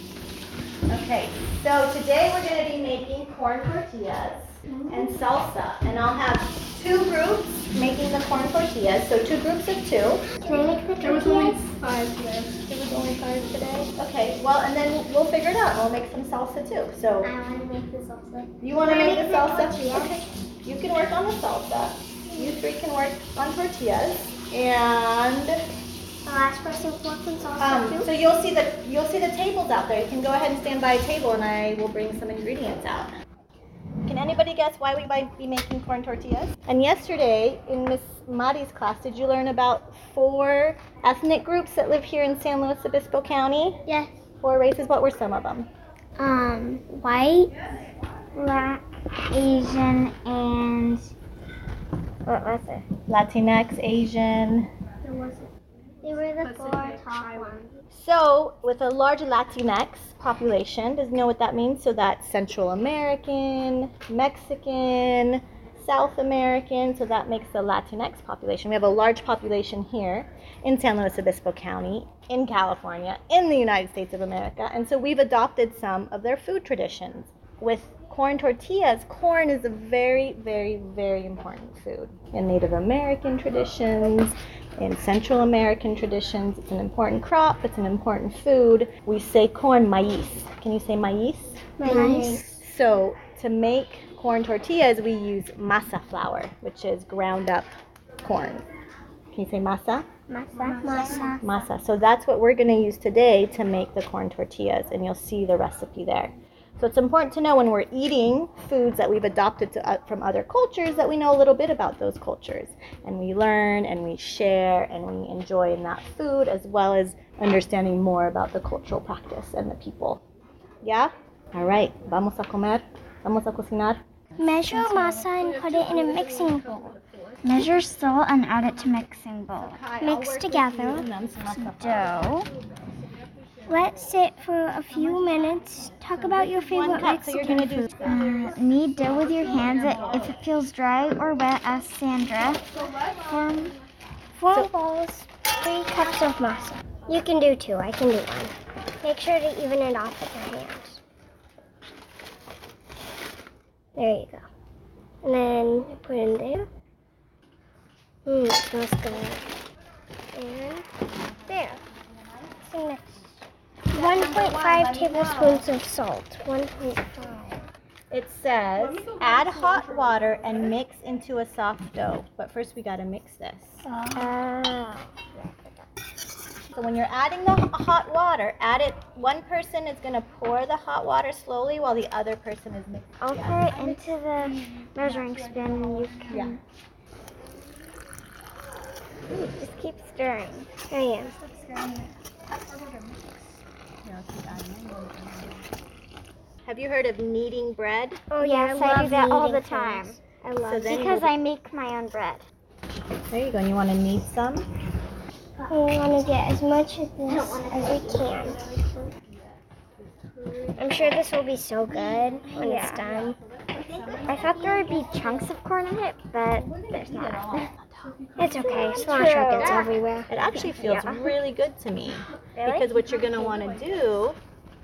Okay, so today we're going to be making corn tortillas and salsa, and I'll have two groups making the corn tortillas, so two groups of two. Can I make the There was only five today. There was only five today. Okay, well, and then we'll figure it out. We'll make some salsa too. So I want to make the salsa. you want to make the make the salsa? tortillas? Okay, you can work on the salsa. You three can work on tortillas, and The last person wants um, so you'll see the you'll see the tables out there. You can go ahead and stand by a table, and I will bring some ingredients out. Can anybody guess why we might be making corn tortillas? And yesterday in Miss Mari's class, did you learn about four ethnic groups that live here in San Luis Obispo County? Yes. Four races. What were some of them? Um, white, black, Asian, and what was it? Latinx, Asian. There was it. They were the four top ones. So, with a large Latinx population, does you know what that means? So that's Central American, Mexican, South American, so that makes the Latinx population. We have a large population here in San Luis Obispo County, in California, in the United States of America, and so we've adopted some of their food traditions. With corn tortillas, corn is a very, very, very important food in Native American traditions, in Central American traditions. It's an important crop, it's an important food. We say corn maíz. Can you say maíz? Maíz. So to make corn tortillas, we use masa flour, which is ground up corn. Can you say masa? Masa. Masa. Masa. So that's what we're going to use today to make the corn tortillas, and you'll see the recipe there. So it's important to know when we're eating foods that we've adopted to, uh, from other cultures that we know a little bit about those cultures. And we learn and we share and we enjoy in that food as well as understanding more about the cultural practice and the people. Yeah? All right. Vamos a comer. Vamos a cocinar. Measure masa and put it in a mixing bowl. Measure salt and add it to mixing bowl. Mix together dough. Let sit for a few minutes. Talk about your favorite so Mexican food. Uh, knead dough with your hands if it feels dry or wet. Ask Sandra. Form, form balls. Three cups of masa. You can do two. I can do one. Make sure to even it off with your hands. There you go. And then put in there. Mmm, it smells good. And there. So next. 1.5 tablespoons of salt. 1.5. It says add hot water and mix into a soft dough. But first we got to mix this. Ah. So when you're adding the hot water, add it. One person is going to pour the hot water slowly while the other person is mixing. I'll put it into the measuring spoon and you can. Ooh, Just keep stirring. There you go. Have you heard of kneading bread? Oh yes, I, do that all the time. I love So because I make my own bread. There you go. And you want to knead some? We want to get as much of this as we can. I'm sure this will be so good when it's done. I thought there would be chunks of corn in it, but there's not. It's okay. Cilantro gets everywhere. It actually feels Yeah. really good to me. Really? Because what you're going to want to do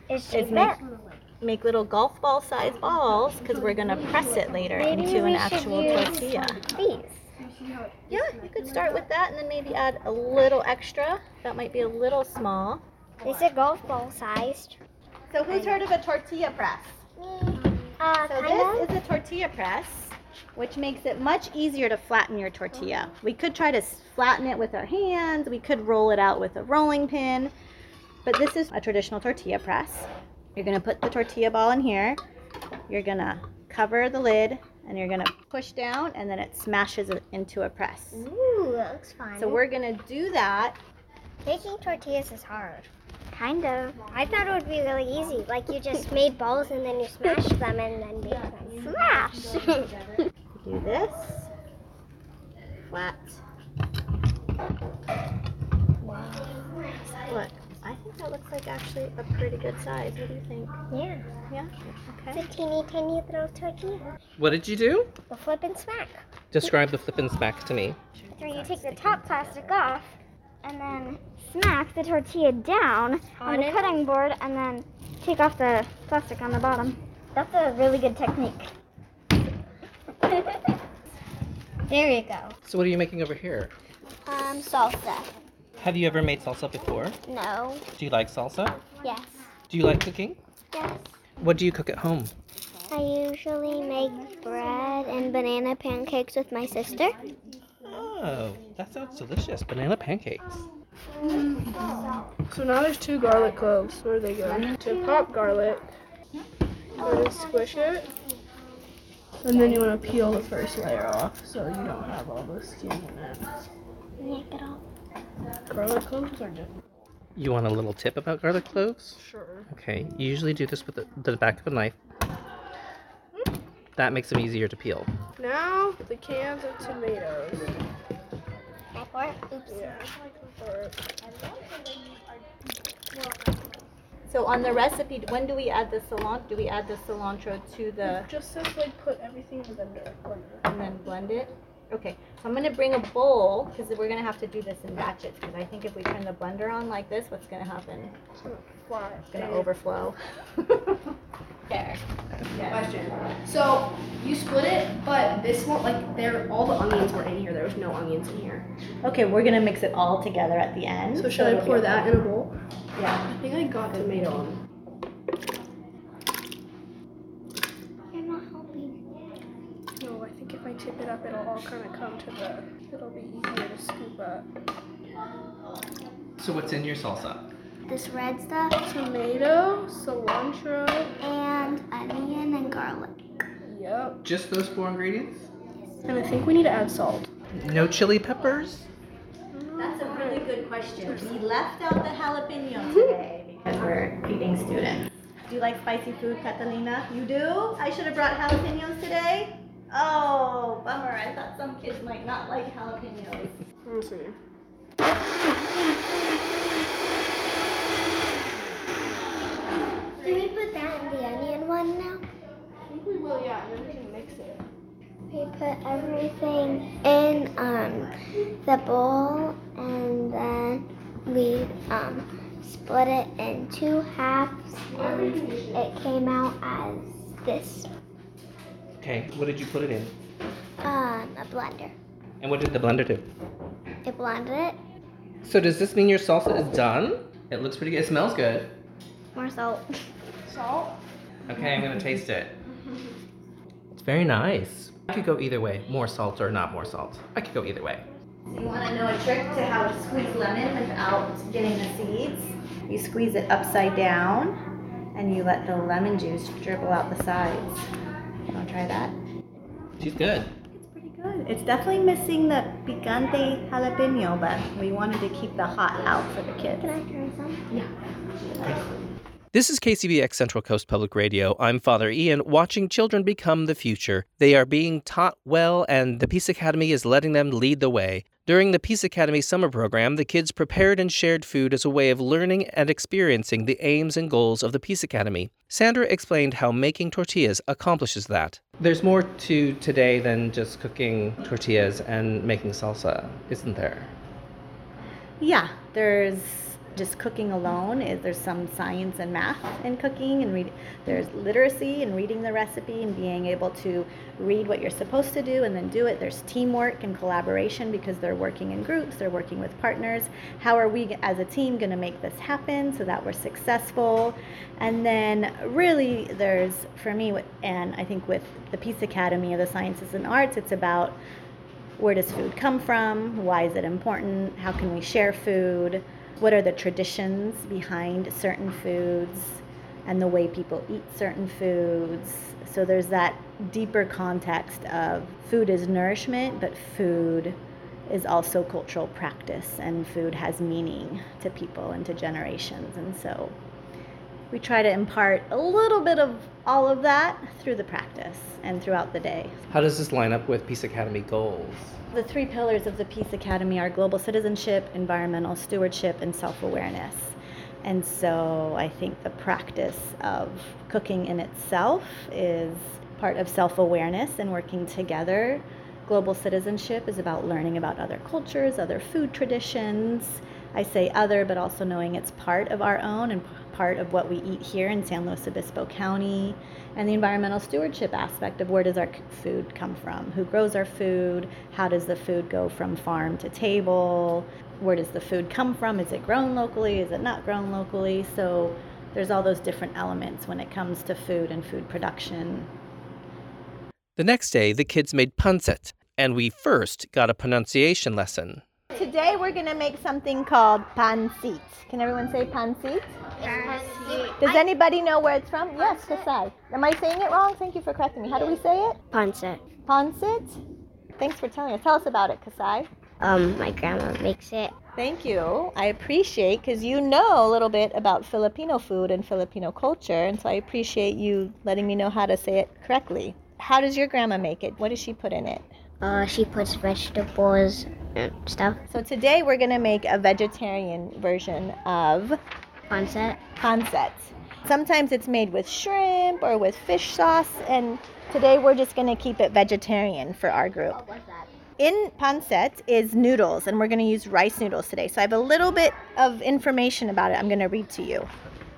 It's is make, make little golf ball sized balls because we're going to press it later Maybe into an actual tortilla. These. Yeah, you could start with that and then maybe add a little extra. That might be a little small. Is it golf ball sized. So who's heard of a tortilla press? Uh, So this is a tortilla press, which makes it much easier to flatten your tortilla. Oh. We could try to flatten it with our hands. We could roll it out with a rolling pin. But this is a traditional tortilla press. You're going to put the tortilla ball in here. You're going to cover the lid and you're going to push down and then it smashes it into a press. Ooh, that looks fun. So we're going to do that. Making tortillas is hard. Kind of. I thought it would be really easy. Like you just made balls and then you smashed them and then made them smash. Do this. Flat. Look, I think that looks like actually a pretty good size. What do you think? yeah. Yeah? It's Okay. a teeny tiny little tortilla. What did you do? The flip and smack. Describe the flip and smack to me. So you take the top plastic off and then smack the tortilla down on, the cutting board and then take off the plastic on the bottom. That's a really good technique. there you go. So what are you making over here? Um, salsa. Have you ever made salsa before? No. Do you like salsa? Yes. Do you like cooking? Yes. What do you cook at home? I usually make bread and banana pancakes with my sister. Oh, that sounds delicious. Banana pancakes. So now there's two garlic cloves. Where do they go? To pop garlic, or to squish it. And then you want to peel the first layer off so you don't have all the skin in it. Yank it off. Garlic cloves are different. You want a little tip about garlic cloves? Sure. Okay, you usually do this with the, the back of a knife. Hmm? That makes them easier to peel. Now the cans of tomatoes. Can I pour it? Oops. Yeah. So on the recipe, when do we add the cilantro? Do we add the cilantro to the Just says like put everything in the blender. and then blend it? Okay, so I'm gonna bring a bowl because we're gonna have to do this in batches. Because I think if we turn the blender on like this, what's gonna happen? Hmm. It's gonna fly. It's gonna overflow. there. Question. So you split it, but this one, like, there, all the onions were in here. There was no onions in here. Okay, we're gonna mix it all together at the end. So should I it'll pour a that in a bowl? Yeah. I think I got tomato on. You're not helping. No, I think if I tip it up, it'll all kind of come to the. It'll be easier to scoop up. So what's in your salsa? This red stuff Tomato, cilantro. and onion and garlic. Yep. Just those four ingredients? And I think we need to add salt. No chili peppers? That's a really good question. We left out the jalapeno today because we're feeding students. Do you like spicy food, Catalina? You do? I should have brought jalapenos today? Oh, bummer. I thought some kids might not like jalapenos. Let's see. Do we put that in the onion one now? I think we will, yeah, and then we can mix it. We put everything in um, the bowl and then we um, split it in two halves and it came out as this Okay, what did you put it in? um, a blender. And what did the blender do? It blended it. So does this mean your salsa is done? It looks pretty good. It smells good. More salt. Salt? Okay, I'm gonna taste it. It's very nice. I could go either way, more salt or not more salt. I could go either way. You want to know a trick to how to squeeze lemon without getting the seeds? You squeeze it upside down and you let the lemon juice dribble out the sides. You want to try that? She's good. It's pretty good. It's definitely missing the picante jalapeno, but we wanted to keep the hot out for the kids. Can I try some? Yeah. This is KCBX Central Coast Public Radio. I'm Father Ian, watching children become the future. They are being taught well, and the Peace Academy is letting them lead the way. During the Peace Academy summer program, the kids prepared and shared food as a way of learning and experiencing the aims and goals of the Peace Academy. Sandra explained how making tortillas accomplishes that. There's more to today than just cooking tortillas and making salsa, isn't there? Yeah, there's just cooking alone. Is there's some science and math in cooking, and read. There's literacy in reading the recipe and being able to read what you're supposed to do and then do it. There's teamwork and collaboration because they're working in groups. They're working with partners. How are we as a team going to make this happen so that we're successful? And then really, there's for me, and I think with the Peace Academy of the Sciences and Arts, it's about where does food come from? Why is it important? How can we share food? What are the traditions behind certain foods and the way people eat certain foods? So there's that deeper context of food is nourishment, but food is also cultural practice and food has meaning to people and to generations. And so we try to impart a little bit of all of that through the practice and throughout the day. How does this line up with Peace Academy goals? The three pillars of the Peace Academy are global citizenship, environmental stewardship, and self awareness. And so I think the practice of cooking in itself is part of self awareness and working together. Global citizenship is about learning about other cultures, other food traditions. I say other, but also knowing it's part of our own and part of what we eat here in San Luis Obispo County. And the environmental stewardship aspect of where does our food come from? Who grows our food? How does the food go from farm to table? Where does the food come from? Is it grown locally? Is it not grown locally? So there's all those different elements when it comes to food and food production. The next day, the kids made pancit, and we first got a pronunciation lesson. Today we're going to make something called pancit. Can everyone say pancit? Pancit. Does anybody know where it's from? Yes, Kasai. Am I saying it wrong? Thank you for correcting me. How do we say it? Pancit. Pancit? Thanks for telling us. Tell us about it, Kasai. Um, my grandma makes it. Thank you. I appreciate because you know a little bit about Filipino food and Filipino culture, and so I appreciate you letting me know how to say it correctly. How does your grandma make it? What does she put in it? Uh, she puts vegetables and stuff. So today we're gonna make a vegetarian version of Pancit. pancit. Sometimes it's made with shrimp or with fish sauce, and today we're just to keep it vegetarian for our group. In pancit is noodles, and we're going to use rice noodles today. So I have a little bit of information about it I'm going to read to you.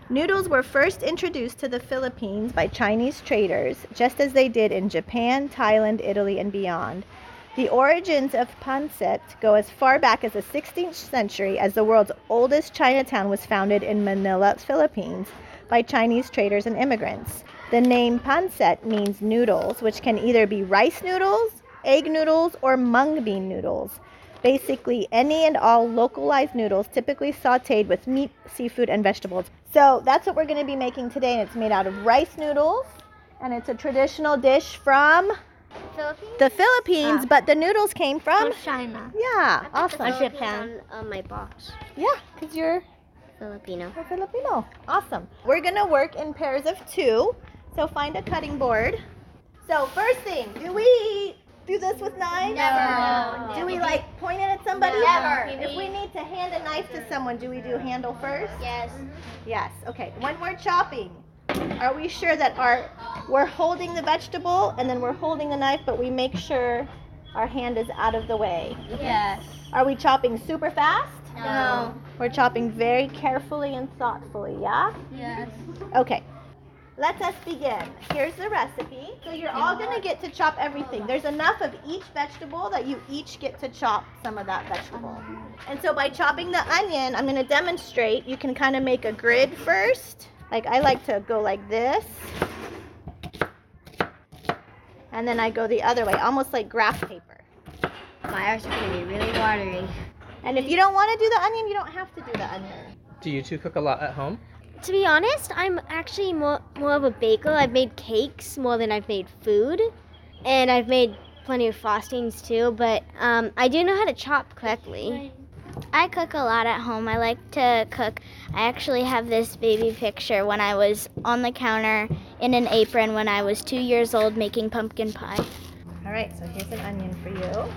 Noodles were first introduced to the Philippines by Chinese traders, just as they did in Japan, Thailand, Italy, and beyond. The origins of pancit go as far back as the 16th century, as the world's oldest Chinatown was founded in Manila, Philippines, by Chinese traders and immigrants. The name pancit means noodles, which can either be rice noodles, egg noodles, or mung bean noodles. Basically, any and all localized noodles, typically sauteed with meat, seafood, and vegetables. So that's what we're going to be making today, and it's made out of rice noodles, and it's a traditional dish from Philippines? the Philippines, Ah. but the noodles came from From China. Yeah, awesome. Japan. On my box. Yeah, because you're Filipino. a Filipino. Awesome. We're going to work in pairs of two, so find a cutting board. So, first thing, do we do this with knives? Never. Do we like point it at somebody? Never. If we need to hand a knife to someone, do we do handle first? Yes. Mm-hmm. Yes. Okay. When we're chopping, are we sure that our we're holding the vegetable and then we're holding the knife, but we make sure our hand is out of the way? Yes. Are we chopping super fast? No. We're chopping very carefully and thoughtfully, yeah? Yes. Okay. Let us begin. Here's the recipe. So you're all going to get to chop everything. There's enough of each vegetable that you each get to chop some of that vegetable. And so by chopping the onion, I'm going to demonstrate. You can kind of make a grid first. Like I like to go like this. And then I go the other way, almost like graph paper. My eyes are going to be really watery. And if you don't want to do the onion, you don't have to do the onion. Do you two cook a lot at home? To be honest, I'm actually more, more of a baker. I've made cakes more than I've made food. And I've made plenty of frostings too, but um, I do know how to chop correctly. I cook a lot at home. I like to cook. I actually have this baby picture when I was on the counter in an apron when I was two years old making pumpkin pie. All right, so here's an onion for you.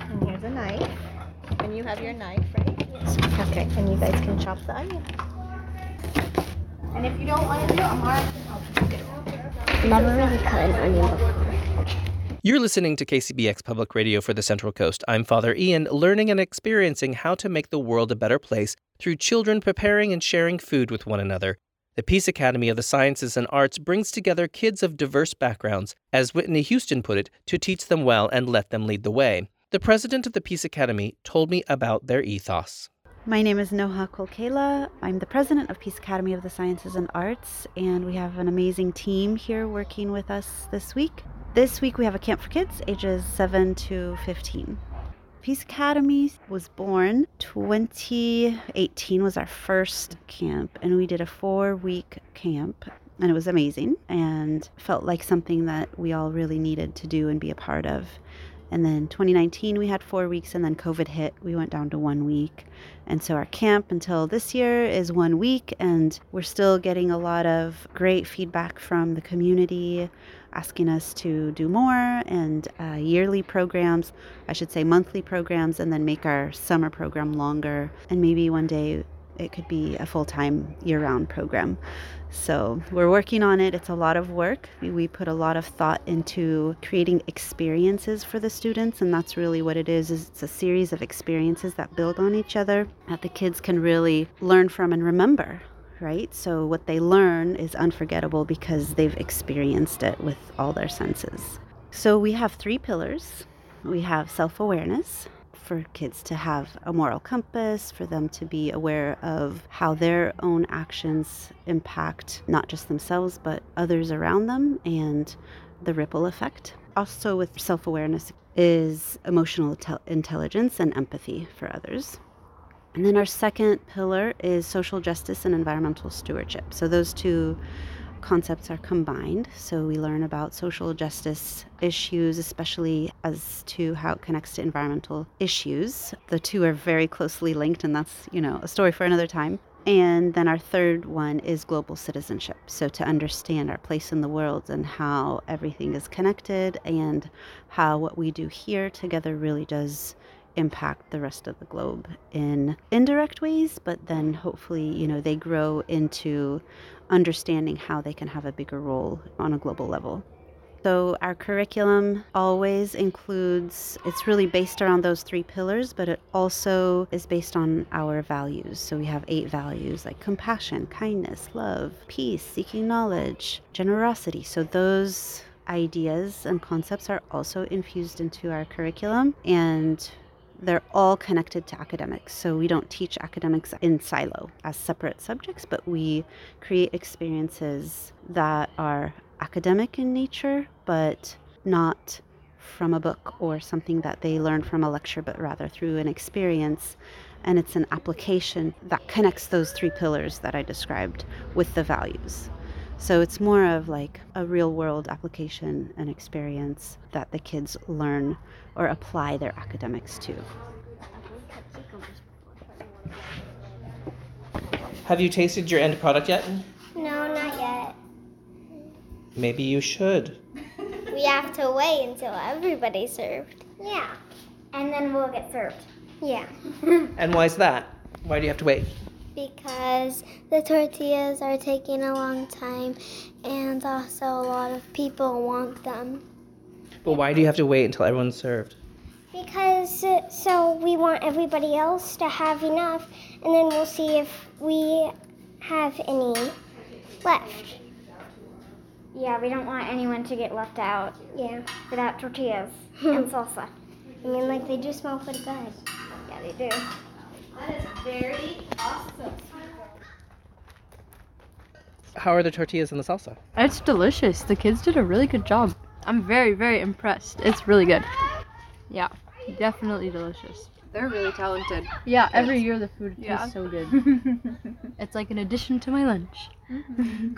And here's a knife. And you have your knife, right? Yes. Okay, and you guys can chop the onion. And if you don't want to do it, Amara can help you. Never really cut an onion before. You're listening to KCBX Public Radio for the Central Coast. I'm Father Ian, learning and experiencing how to make the world a better place through children preparing and sharing food with one another. The Peace Academy of the Sciences and Arts brings together kids of diverse backgrounds, as Whitney Houston put it, to teach them well and let them lead the way. The president of the Peace Academy told me about their ethos. My name is Noha Kolkela. I'm the president of Peace Academy of the Sciences and Arts, and we have an amazing team here working with us this week. This week we have a camp for kids ages 7 to 15. Peace Academy was born 2018 was our first camp and we did a 4 week camp and it was amazing and felt like something that we all really needed to do and be a part of. And then 2019, we had four weeks, and then COVID hit. We went down to one week. And so our camp until this year is one week, and we're still getting a lot of great feedback from the community asking us to do more and uh, yearly programs, I should say monthly programs, and then make our summer program longer. And maybe one day it could be a full time year round program. So we're working on it. It's a lot of work. We, put a lot of thought into creating experiences for the students, and that's really what it is. Is it's a series of experiences that build on each other that the kids can really learn from and remember. Right? So what they learn is unforgettable because they've experienced it with all their senses. So we have three pillars. We have self-awareness, for kids to have a moral compass, for them to be aware of how their own actions impact not just themselves, but others around them and the ripple effect. Also, with self awareness, is emotional tel- intelligence and empathy for others. And then our second pillar is social justice and environmental stewardship. So, those two concepts are combined. So we learn about social justice issues, especially as to how it connects to environmental issues. The two are very closely linked, and that's, you know, a story for another time. And then our third one is global citizenship. So to understand our place in the world and how everything is connected and how what we do here together really does impact the rest of the globe in indirect ways, but then hopefully, you know, they grow into understanding how they can have a bigger role on a global level. So, our curriculum always includes, it's really based around those three pillars, but it also is based on our values. So, we have eight values like compassion, kindness, love, peace, seeking knowledge, generosity. So, those ideas and concepts are also infused into our curriculum and they're all connected to academics. So we don't teach academics in silo as separate subjects, but we create experiences that are academic in nature, but not from a book or something that they learn from a lecture, but rather through an experience. And it's an application that connects those three pillars that I described with the values. So it's more of like a real world application and experience that the kids learn or apply their academics to. Have you tasted your end product yet? No, not yet. Maybe you should. We have to wait until everybody's served. Yeah. And then we'll get served. Yeah. And why is that? Why do you have to wait? Because the tortillas are taking a long time and also a lot of people want them. But why do you have to wait until everyone's served? Because uh, so we want everybody else to have enough and then we'll see if we have any left. Yeah, we don't want anyone to get left out. Yeah. Without tortillas and salsa. I mean, like they do smell pretty good. Yeah, they do. That is very awesome. How are the tortillas and the salsa? It's delicious. The kids did a really good job. I'm very, very impressed. It's really good. Yeah, definitely delicious. They're really talented. Yeah, every year the food tastes so good. it's like an addition to my lunch. Mm-hmm.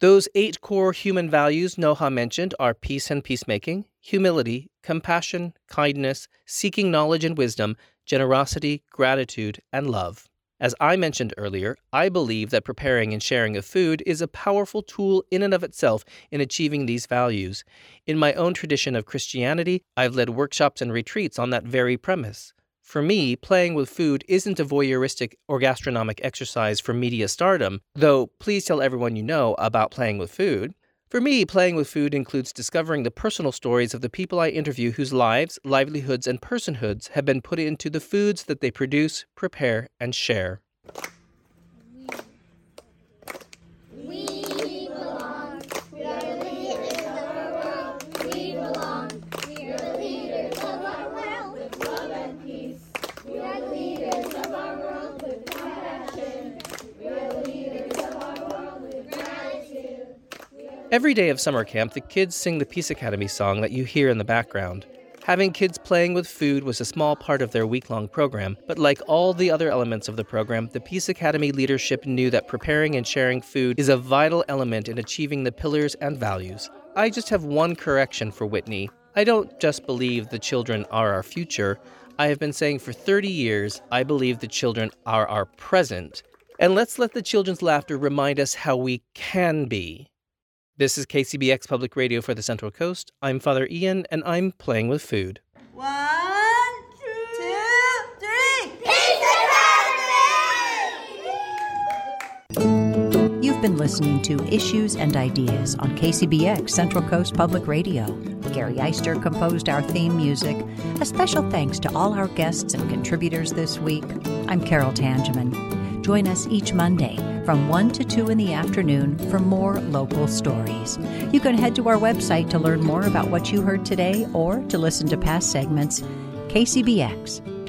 Those eight core human values Noha mentioned are peace and peacemaking, humility, compassion, kindness, seeking knowledge and wisdom, generosity, gratitude, and love. As I mentioned earlier, I believe that preparing and sharing of food is a powerful tool in and of itself in achieving these values. In my own tradition of Christianity, I've led workshops and retreats on that very premise. For me, playing with food isn't a voyeuristic or gastronomic exercise for media stardom, though please tell everyone you know about playing with food. For me, playing with food includes discovering the personal stories of the people I interview whose lives, livelihoods, and personhoods have been put into the foods that they produce, prepare, and share. We belong. We are the leaders of our world. We belong. We are the leaders of our world with love and peace. We are the leaders of our world with compassion. We are the leaders of our world with gratitude. Every day of summer camp, the kids sing the Peace Academy song that you hear in the background. Having kids playing with food was a small part of their week long program, but like all the other elements of the program, the Peace Academy leadership knew that preparing and sharing food is a vital element in achieving the pillars and values. I just have one correction for Whitney. I don't just believe the children are our future. I have been saying for 30 years, I believe the children are our present. And let's let the children's laughter remind us how we can be. This is KCBX Public Radio for the Central Coast. I'm Father Ian, and I'm playing with food. One, two, three. You've been listening to Issues and Ideas on KCBX Central Coast Public Radio. Gary Eister composed our theme music. A special thanks to all our guests and contributors this week. I'm Carol Tangeman. Join us each Monday from 1 to 2 in the afternoon for more local stories. You can head to our website to learn more about what you heard today or to listen to past segments, kcbx.org.